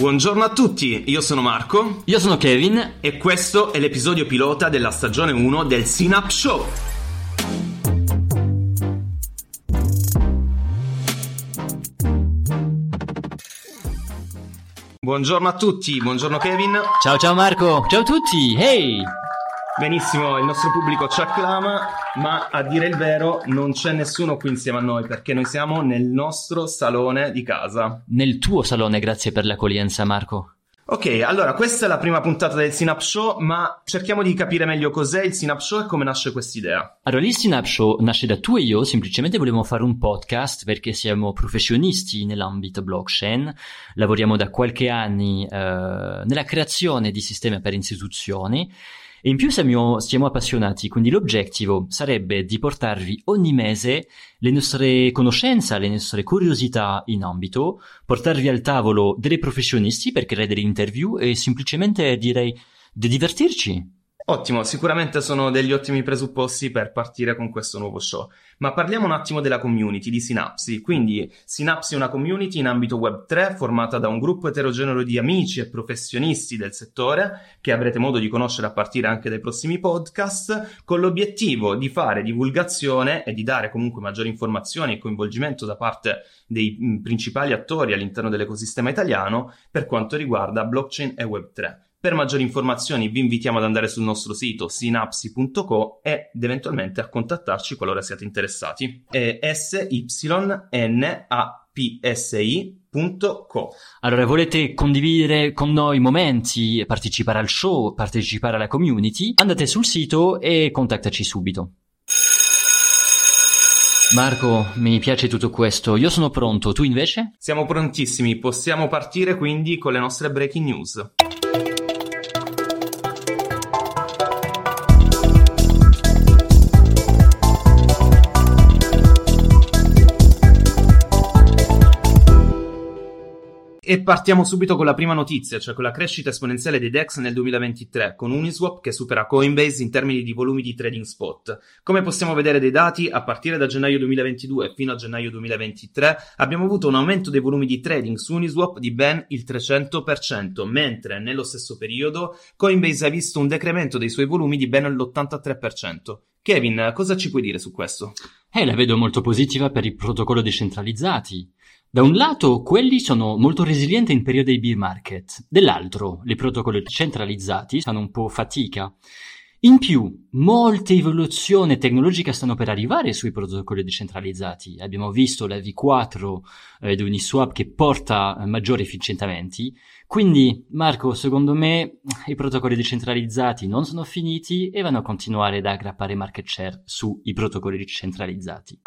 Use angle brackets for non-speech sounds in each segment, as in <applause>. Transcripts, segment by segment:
Buongiorno a tutti, io sono Marco Io sono Kevin. e questo è l'episodio pilota della stagione 1 del Synap Show. Buongiorno a tutti, buongiorno Kevin. Ciao ciao Marco. Ciao a tutti. Hey! Benissimo, il nostro pubblico ci acclama, ma a dire il vero non c'è nessuno qui insieme a noi perché noi siamo nel nostro salone di casa. Nel tuo salone, grazie per l'accoglienza Marco. Ok, allora questa è la prima puntata del Synap Show, ma cerchiamo di capire meglio cos'è il Synap Show e come nasce quest'idea. Allora, il Synap Show nasce da tu e io, semplicemente volevamo fare un podcast perché siamo professionisti nell'ambito blockchain, lavoriamo da qualche anni eh, nella creazione di sistemi per istituzioni e in più siamo, siamo appassionati, quindi l'obiettivo sarebbe di portarvi ogni mese le nostre conoscenze, le nostre curiosità in ambito, portarvi al tavolo dei professionisti per creare delle interview e semplicemente direi di divertirci. Ottimo, sicuramente sono degli ottimi presupposti per partire con questo nuovo show. Ma parliamo un attimo della community di Synapsi. Quindi, Synapsi è una community in ambito Web3 formata da un gruppo eterogeneo di amici e professionisti del settore che avrete modo di conoscere a partire anche dai prossimi podcast, con l'obiettivo di fare divulgazione e di dare comunque maggiori informazioni e coinvolgimento da parte dei principali attori all'interno dell'ecosistema italiano per quanto riguarda blockchain e Web3. Per maggiori informazioni vi invitiamo ad andare sul nostro sito synapsi.co ed eventualmente a contattarci qualora siate interessati. È synapsi.co. Allora, volete condividere con noi momenti, partecipare al show, partecipare alla community? Andate sul sito e contattaci subito. Marco, mi piace tutto questo. Io sono pronto, tu invece? Siamo prontissimi, possiamo partire quindi con le nostre breaking news. E partiamo subito con la prima notizia, cioè con la crescita esponenziale dei DEX nel 2023, con Uniswap che supera Coinbase in termini di volumi di trading spot. Come possiamo vedere dai dati, a partire da gennaio 2022 fino a gennaio 2023 abbiamo avuto un aumento dei volumi di trading su Uniswap di ben il 300%, mentre nello stesso periodo Coinbase ha visto un decremento dei suoi volumi di ben l'83%. Kevin, cosa ci puoi dire su questo? Eh, la vedo molto positiva per il protocollo decentralizzati. Da un lato, quelli sono molto resilienti in periodi di bear market, dall'altro, i protocolli centralizzati fanno un po' fatica. In più, molte evoluzioni tecnologiche stanno per arrivare sui protocolli decentralizzati. Abbiamo visto la V4 eh, di Uniswap che porta eh, maggiori efficientamenti. Quindi, Marco, secondo me i protocolli decentralizzati non sono finiti e vanno a continuare ad aggrappare market share sui protocolli decentralizzati.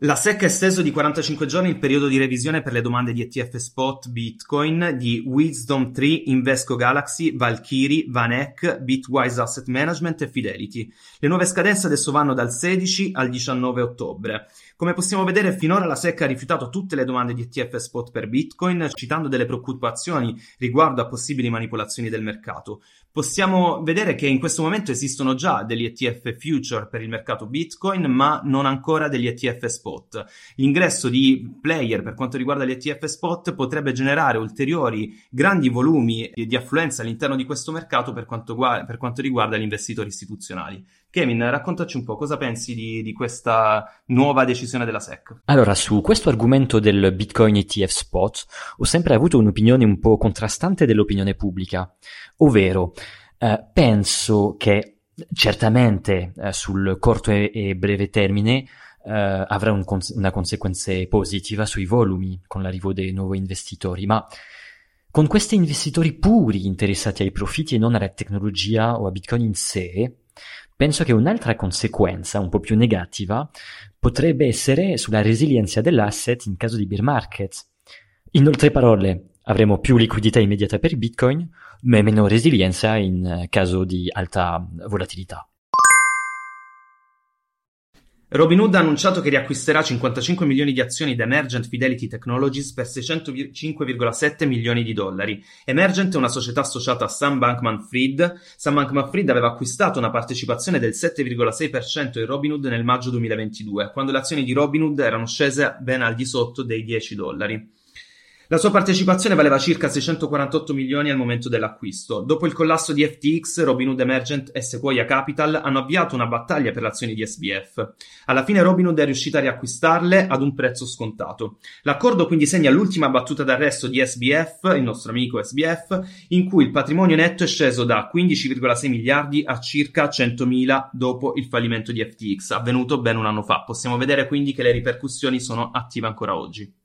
La SEC ha esteso di 45 giorni il periodo di revisione per le domande di ETF spot Bitcoin di Wisdom 3, Invesco Galaxy, Valkyrie, Vanek, Bitwise Asset Management e Fidelity. Le nuove scadenze adesso vanno dal 16 al 19 ottobre. Come possiamo vedere, finora la SEC ha rifiutato tutte le domande di ETF spot per Bitcoin, citando delle preoccupazioni riguardo a possibili manipolazioni del mercato. Possiamo vedere che in questo momento esistono già degli ETF future per il mercato Bitcoin, ma non ancora degli ETF spot. L'ingresso di player per quanto riguarda gli ETF spot potrebbe generare ulteriori grandi volumi di affluenza all'interno di questo mercato per quanto, per quanto riguarda gli investitori istituzionali. Kevin, raccontaci un po' cosa pensi di, di, questa nuova decisione della SEC. Allora, su questo argomento del Bitcoin ETF spot ho sempre avuto un'opinione un po' contrastante dell'opinione pubblica, ovvero eh, penso che certamente eh, sul corto e, e breve termine eh, avrà un cons- una conseguenza positiva sui volumi con l'arrivo dei nuovi investitori, ma con questi investitori puri interessati ai profitti e non alla tecnologia o a Bitcoin in sé, penso che un'altra conseguenza un po' più negativa potrebbe essere sulla resilienza dell'asset in caso di bear market. In altre parole, avremo più liquidità immediata per Bitcoin, ma meno resilienza in caso di alta volatilità. Robinhood ha annunciato che riacquisterà 55 milioni di azioni da Emergent Fidelity Technologies per 605,7 milioni di dollari. Emergent è una società associata a Sam Bankman-Fried. Sam Bankman-Fried aveva acquistato una partecipazione del 7,6% in Robinhood nel maggio 2022, quando le azioni di Robinhood erano scese ben al di sotto dei 10 dollari. La sua partecipazione valeva circa 648 milioni al momento dell'acquisto. Dopo il collasso di FTX, Robinhood Emergent e Sequoia Capital hanno avviato una battaglia per le azioni di SBF. Alla fine Robinhood è riuscita a riacquistarle ad un prezzo scontato. L'accordo quindi segna l'ultima battuta d'arresto di SBF, il nostro amico SBF, in cui il patrimonio netto è sceso da 15,6 miliardi a circa 100 mila dopo il fallimento di FTX, avvenuto ben un anno fa. Possiamo vedere quindi che le ripercussioni sono attive ancora oggi.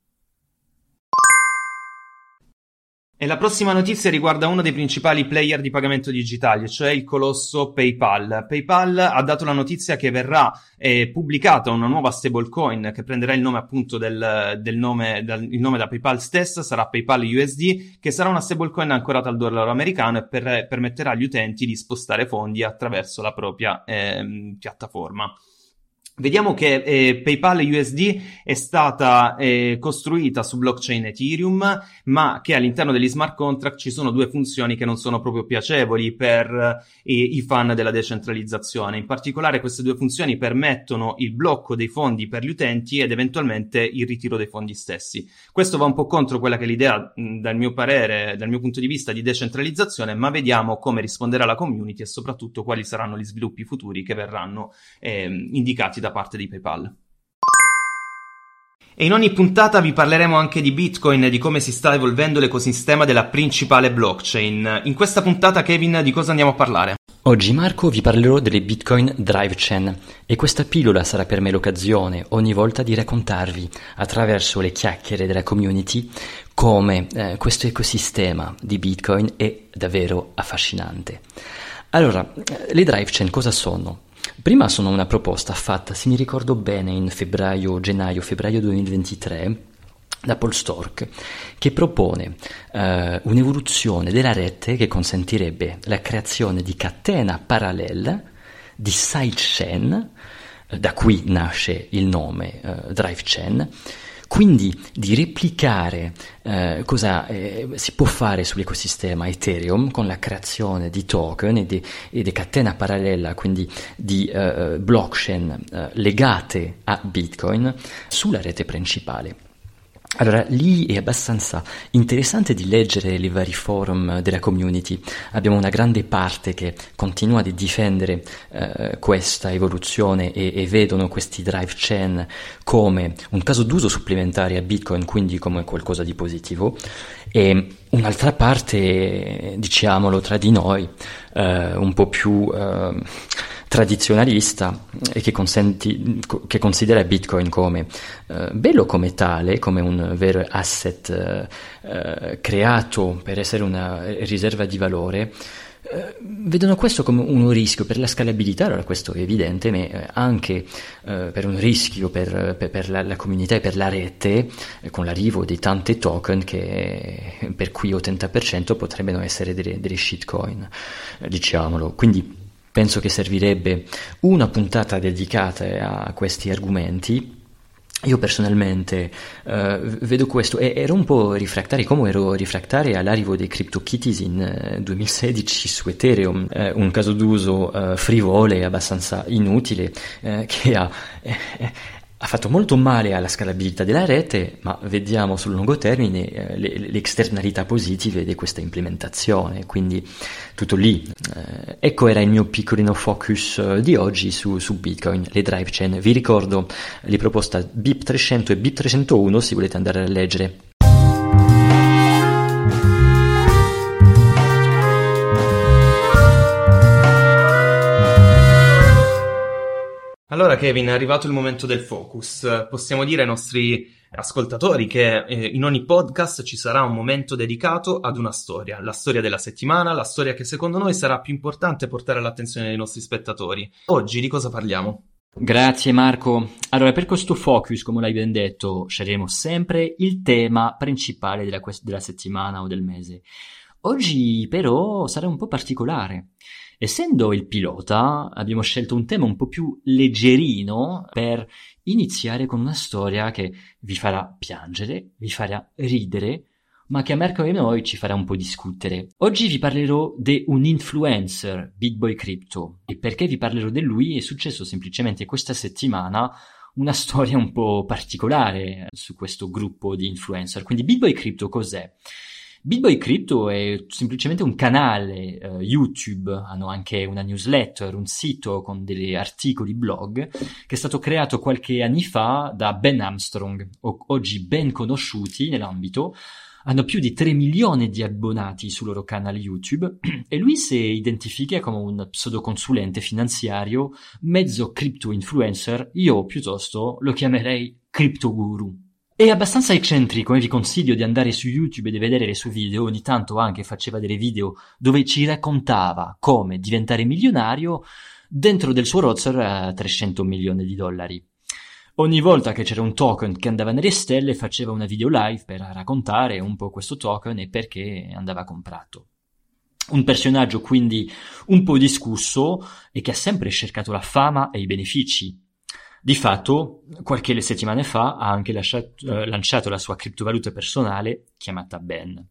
E la prossima notizia riguarda uno dei principali player di pagamento digitali, cioè il colosso PayPal. PayPal ha dato la notizia che verrà eh, pubblicata una nuova stablecoin che prenderà il nome appunto del, del nome, dal, nome da PayPal stessa, sarà PayPal USD, che sarà una stablecoin ancorata al dollaro americano e per, permetterà agli utenti di spostare fondi attraverso la propria eh, piattaforma. Vediamo che eh, PayPal USD è stata eh, costruita su blockchain Ethereum, ma che all'interno degli smart contract ci sono due funzioni che non sono proprio piacevoli per eh, i fan della decentralizzazione. In particolare queste due funzioni permettono il blocco dei fondi per gli utenti ed eventualmente il ritiro dei fondi stessi. Questo va un po' contro quella che è l'idea, mh, dal mio parere, dal mio punto di vista, di decentralizzazione, ma vediamo come risponderà la community e soprattutto quali saranno gli sviluppi futuri che verranno eh, indicati da parte di PayPal. E in ogni puntata vi parleremo anche di Bitcoin e di come si sta evolvendo l'ecosistema della principale blockchain. In questa puntata, Kevin, di cosa andiamo a parlare? Oggi Marco vi parlerò delle Bitcoin Drive Chain e questa pillola sarà per me l'occasione ogni volta di raccontarvi attraverso le chiacchiere della community come eh, questo ecosistema di Bitcoin è davvero affascinante. Allora, eh, le Drive Chain cosa sono? Prima sono una proposta fatta, se mi ricordo bene, in febbraio, gennaio, febbraio 2023 da Paul Stork, che propone eh, un'evoluzione della rete che consentirebbe la creazione di catena parallela di sidechain, eh, da qui nasce il nome eh, DriveChain, quindi di replicare eh, cosa eh, si può fare sull'ecosistema Ethereum con la creazione di token e di, e di catena parallela, quindi di eh, blockchain eh, legate a Bitcoin sulla rete principale. Allora, lì è abbastanza interessante di leggere i vari forum della community. Abbiamo una grande parte che continua a difendere eh, questa evoluzione e, e, vedono questi drive chain come un caso d'uso supplementare a Bitcoin, quindi come qualcosa di positivo. E un'altra parte, diciamolo tra di noi, eh, un po' più... Eh, tradizionalista e che, consenti, che considera Bitcoin come eh, bello come tale, come un vero asset eh, eh, creato per essere una riserva di valore, eh, vedono questo come un rischio per la scalabilità, allora questo è evidente, ma eh, anche eh, per un rischio per, per, per la, la, comunità e per la rete, con l'arrivo di tante token che, per cui 80% potrebbero essere delle, delle shitcoin, diciamolo. Quindi Penso che servirebbe una puntata dedicata a questi argomenti. Io personalmente uh, vedo questo e ero un po' rifrattario, come ero rifrattario all'arrivo dei CryptoKitties in uh, 2016 su Ethereum, uh, un caso d'uso frivole e abbastanza inutile che ha ha fatto molto male alla scalabilità della rete, ma vediamo sul lungo termine eh, le, le, externalità positive di questa implementazione, quindi tutto lì. Eh, ecco era il mio piccolino focus eh, di oggi su, su, Bitcoin, le drive chain. Vi ricordo le proposte BIP 300 e BIP 301 se volete andare a leggere. Kevin, è arrivato il momento del focus. Possiamo dire ai nostri ascoltatori che eh, in ogni podcast ci sarà un momento dedicato ad una storia, la storia della settimana, la storia che secondo noi sarà più importante portare all'attenzione dei nostri spettatori. Oggi di cosa parliamo? Grazie Marco. Allora, per questo focus, come l'hai ben detto, sceglieremo sempre il tema principale della, della settimana o del mese. Oggi però sarà un po' particolare. Essendo il pilota, abbiamo scelto un tema un po' più leggerino per iniziare con una storia che vi farà piangere, vi farà ridere, ma che a Marco e noi ci farà un po' discutere. Oggi vi parlerò di un influencer, BitBoy Crypto, e perché vi parlerò di lui è successo semplicemente questa settimana una storia un po' particolare su questo gruppo di influencer. Quindi BitBoy Crypto cos'è? BitBoy Crypto è semplicemente un canale uh, YouTube, hanno anche una newsletter, un sito con degli articoli blog che è stato creato qualche anni fa da Ben Armstrong, o- oggi ben conosciuti nell'ambito, hanno più di 3 milioni di abbonati sul loro canale YouTube <clears throat> e lui si identifica come un pseudoconsulente finanziario, mezzo crypto influencer, io piuttosto lo chiamerei crypto guru. È abbastanza eccentrico e vi consiglio di andare su YouTube e di vedere le sue video, ogni tanto anche faceva delle video dove ci raccontava come diventare milionario dentro del suo roster a 300 milioni di dollari. Ogni volta che c'era un token che andava nelle stelle faceva una video live per raccontare un po' questo token e perché andava comprato. Un personaggio quindi un po' discusso e che ha sempre cercato la fama e i benefici di fatto, qualche settimane fa ha anche lasciato, eh, lanciato la sua criptovaluta personale chiamata Ben.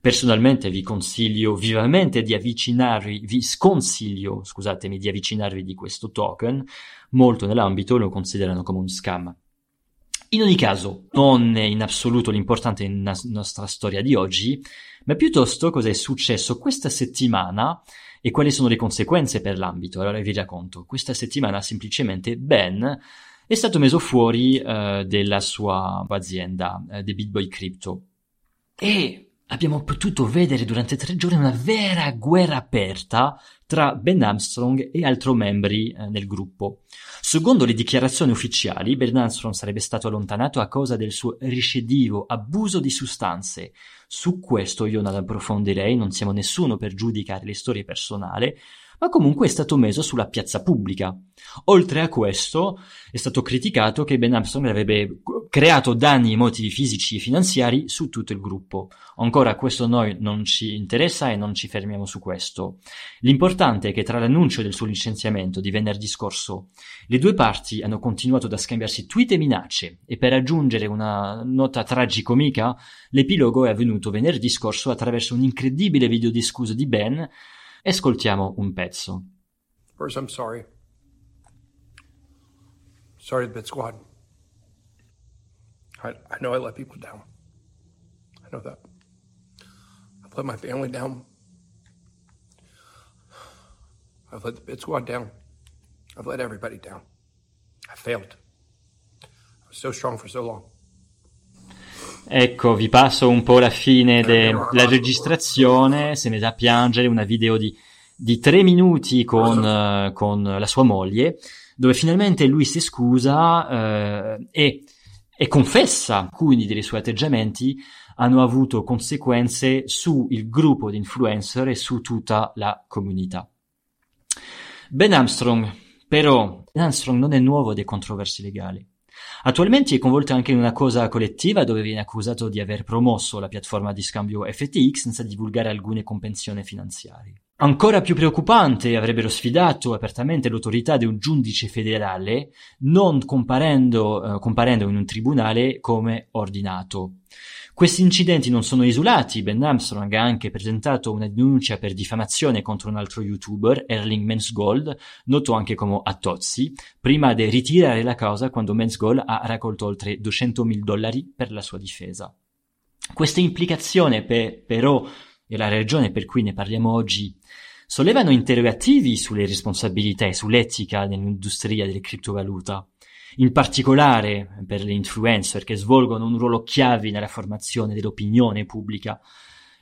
Personalmente vi consiglio vivamente di avvicinarvi, vi sconsiglio, scusatemi, di avvicinarvi di questo token, molto nell'ambito lo considerano come un scam. In ogni caso, non è in assoluto l'importante nella nostra storia di oggi, ma piuttosto cosa è successo questa settimana e quali sono le conseguenze per l'ambito. Allora vi racconto. Questa settimana semplicemente Ben è stato messo fuori uh, della sua azienda, uh, The BitBoy Crypto. E abbiamo potuto vedere durante tre giorni una vera guerra aperta tra Ben Armstrong e altri membri eh, del gruppo. Secondo le dichiarazioni ufficiali, Ben Armstrong sarebbe stato allontanato a causa del suo recidivo abuso di sostanze. Su questo io non approfondirei, non siamo nessuno per giudicare le storie personali, ma comunque è stato messo sulla piazza pubblica. Oltre a questo, è stato criticato che Ben Armstrong avrebbe creato danni emotivi fisici e finanziari su tutto il gruppo. Ancora questo noi non ci interessa e non ci fermiamo su questo. L'importante è che tra l'annuncio del suo licenziamento di venerdì scorso, le due parti hanno continuato ad scambiarsi tweet e minacce e per aggiungere una nota tragicomica, l'epilogo è avvenuto venerdì scorso attraverso un incredibile videodiscusso di Ben Ascoltiamo un pezzo. First, I'm sorry. Sorry to the Bit Squad. I, I know I let people down. I know that. I've let my family down. I've let the Bit Squad down. I've let everybody down. I failed. I was so strong for so long. Ecco, vi passo un po' la fine della registrazione, se ne da piangere, una video di, di tre minuti con, uh, con, la sua moglie, dove finalmente lui si scusa uh, e, e confessa alcuni dei suoi atteggiamenti hanno avuto conseguenze sul gruppo di influencer e su tutta la comunità. Ben Armstrong, però, Armstrong non è nuovo dei controversie legali. Attualmente è coinvolto anche in una cosa collettiva dove viene accusato di aver promosso la piattaforma di scambio FTX senza divulgare alcune compensioni finanziarie. Ancora più preoccupante, avrebbero sfidato apertamente l'autorità di un giudice federale, non comparendo, eh, comparendo in un tribunale come ordinato. Questi incidenti non sono isolati, Ben Armstrong ha anche presentato una denuncia per diffamazione contro un altro youtuber, Erling Mensgold, noto anche come Attozzi, prima di ritirare la causa quando Mensgold ha raccolto oltre 200.000 dollari per la sua difesa. Queste implicazioni per, però, e la ragione per cui ne parliamo oggi, sollevano interrogativi sulle responsabilità e sull'etica nell'industria delle criptovaluta in particolare per le influencer che svolgono un ruolo chiave nella formazione dell'opinione pubblica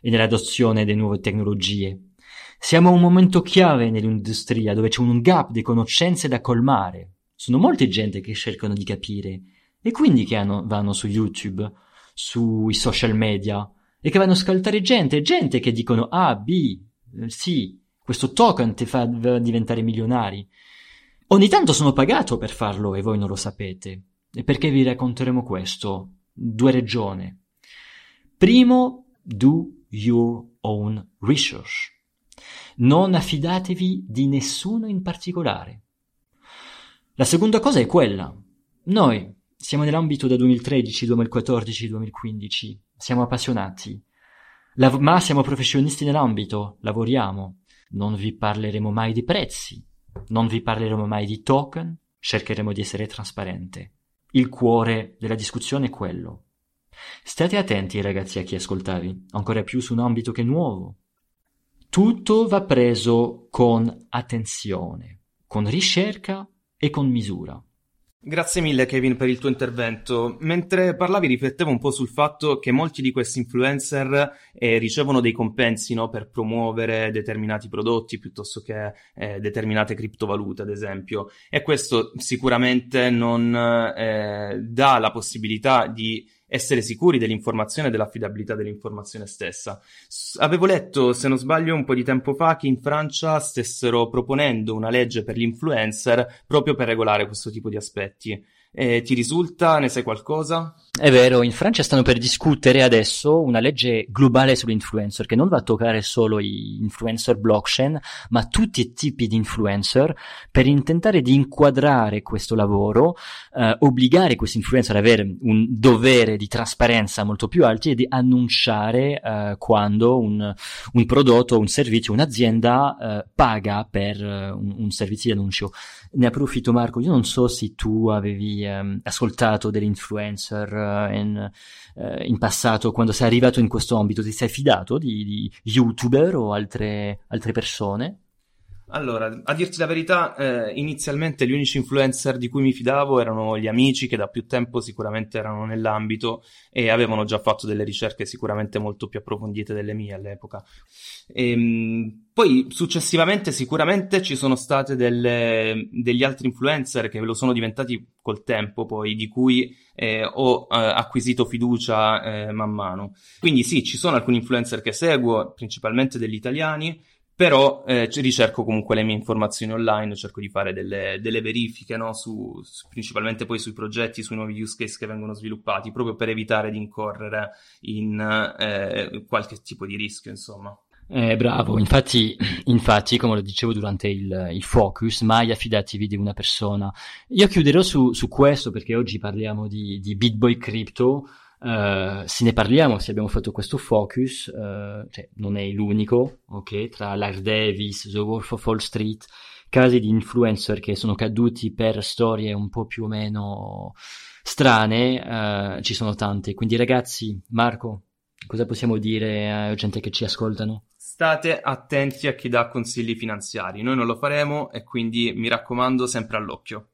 e nell'adozione delle nuove tecnologie. Siamo a un momento chiave nell'industria dove c'è un gap di conoscenze da colmare. Sono molte gente che cercano di capire e quindi che hanno, vanno su YouTube, sui social media e che vanno a ascoltare gente, gente che dicono A, B, eh, sì, questo token ti fa diventare milionari. Ogni tanto sono pagato per farlo e voi non lo sapete. E perché vi racconteremo questo? Due ragioni. Primo, do your own research. Non affidatevi di nessuno in particolare. La seconda cosa è quella. Noi siamo nell'ambito da 2013, 2014, 2015. Siamo appassionati. Lav- ma siamo professionisti nell'ambito, lavoriamo. Non vi parleremo mai di prezzi, non vi parleremo mai di token, cercheremo di essere trasparenti. Il cuore della discussione è quello. State attenti ragazzi a chi ascoltavi, ancora più su un ambito che è nuovo. Tutto va preso con attenzione, con ricerca e con misura. Grazie mille Kevin per il tuo intervento. Mentre parlavi riflettevo un po' sul fatto che molti di questi influencer eh, ricevono dei compensi no, per promuovere determinati prodotti piuttosto che eh, determinate criptovalute, ad esempio. E questo sicuramente non eh, dà la possibilità di essere sicuri dell'informazione e dell'affidabilità dell'informazione stessa. Avevo letto, se non sbaglio, un po' di tempo fa che in Francia stessero proponendo una legge per gli influencer proprio per regolare questo tipo di aspetti. Eh, ti risulta? Ne sai qualcosa? È vero, in Francia stanno per discutere adesso una legge globale sull'influencer che non va a toccare solo gli influencer blockchain, ma tutti i tipi di influencer per intentare di inquadrare questo lavoro, eh, obbligare questi influencer ad avere un dovere di trasparenza molto più alto e di annunciare eh, quando un, un, prodotto, un servizio, un'azienda eh, paga per eh, un, un servizio di annuncio. Ne approfitto Marco, io non so se tu avevi ehm, ascoltato degli influencer eh, in, eh, in, passato, quando sei arrivato in questo ambito, ti sei fidato di, di youtuber o altre, altre persone? Allora, a dirti la verità, eh, inizialmente gli unici influencer di cui mi fidavo erano gli amici che da più tempo sicuramente erano nell'ambito e avevano già fatto delle ricerche sicuramente molto più approfondite delle mie all'epoca. E, ehm, poi successivamente sicuramente ci sono state delle, degli altri influencer che lo sono diventati col tempo poi, di cui eh, ho eh, acquisito fiducia eh, man mano. Quindi sì, ci sono alcuni influencer che seguo, principalmente degli italiani, però eh, ricerco comunque le mie informazioni online, cerco di fare delle, delle verifiche, no? su, su, principalmente poi sui progetti, sui nuovi use case che vengono sviluppati, proprio per evitare di incorrere in eh, qualche tipo di rischio, insomma. Eh, bravo, infatti, infatti, come lo dicevo durante il, il, focus, mai affidatevi di una persona. Io chiuderò su, su questo perché oggi parliamo di, di BitBoy Crypto, Uh, se ne parliamo, se abbiamo fatto questo focus, uh, cioè non è l'unico, ok? Tra Larry Davis, The Wolf of Wall Street, casi di influencer che sono caduti per storie un po' più o meno strane, uh, ci sono tante. Quindi ragazzi, Marco, cosa possiamo dire a gente che ci ascoltano? State attenti a chi dà consigli finanziari, noi non lo faremo e quindi mi raccomando sempre all'occhio.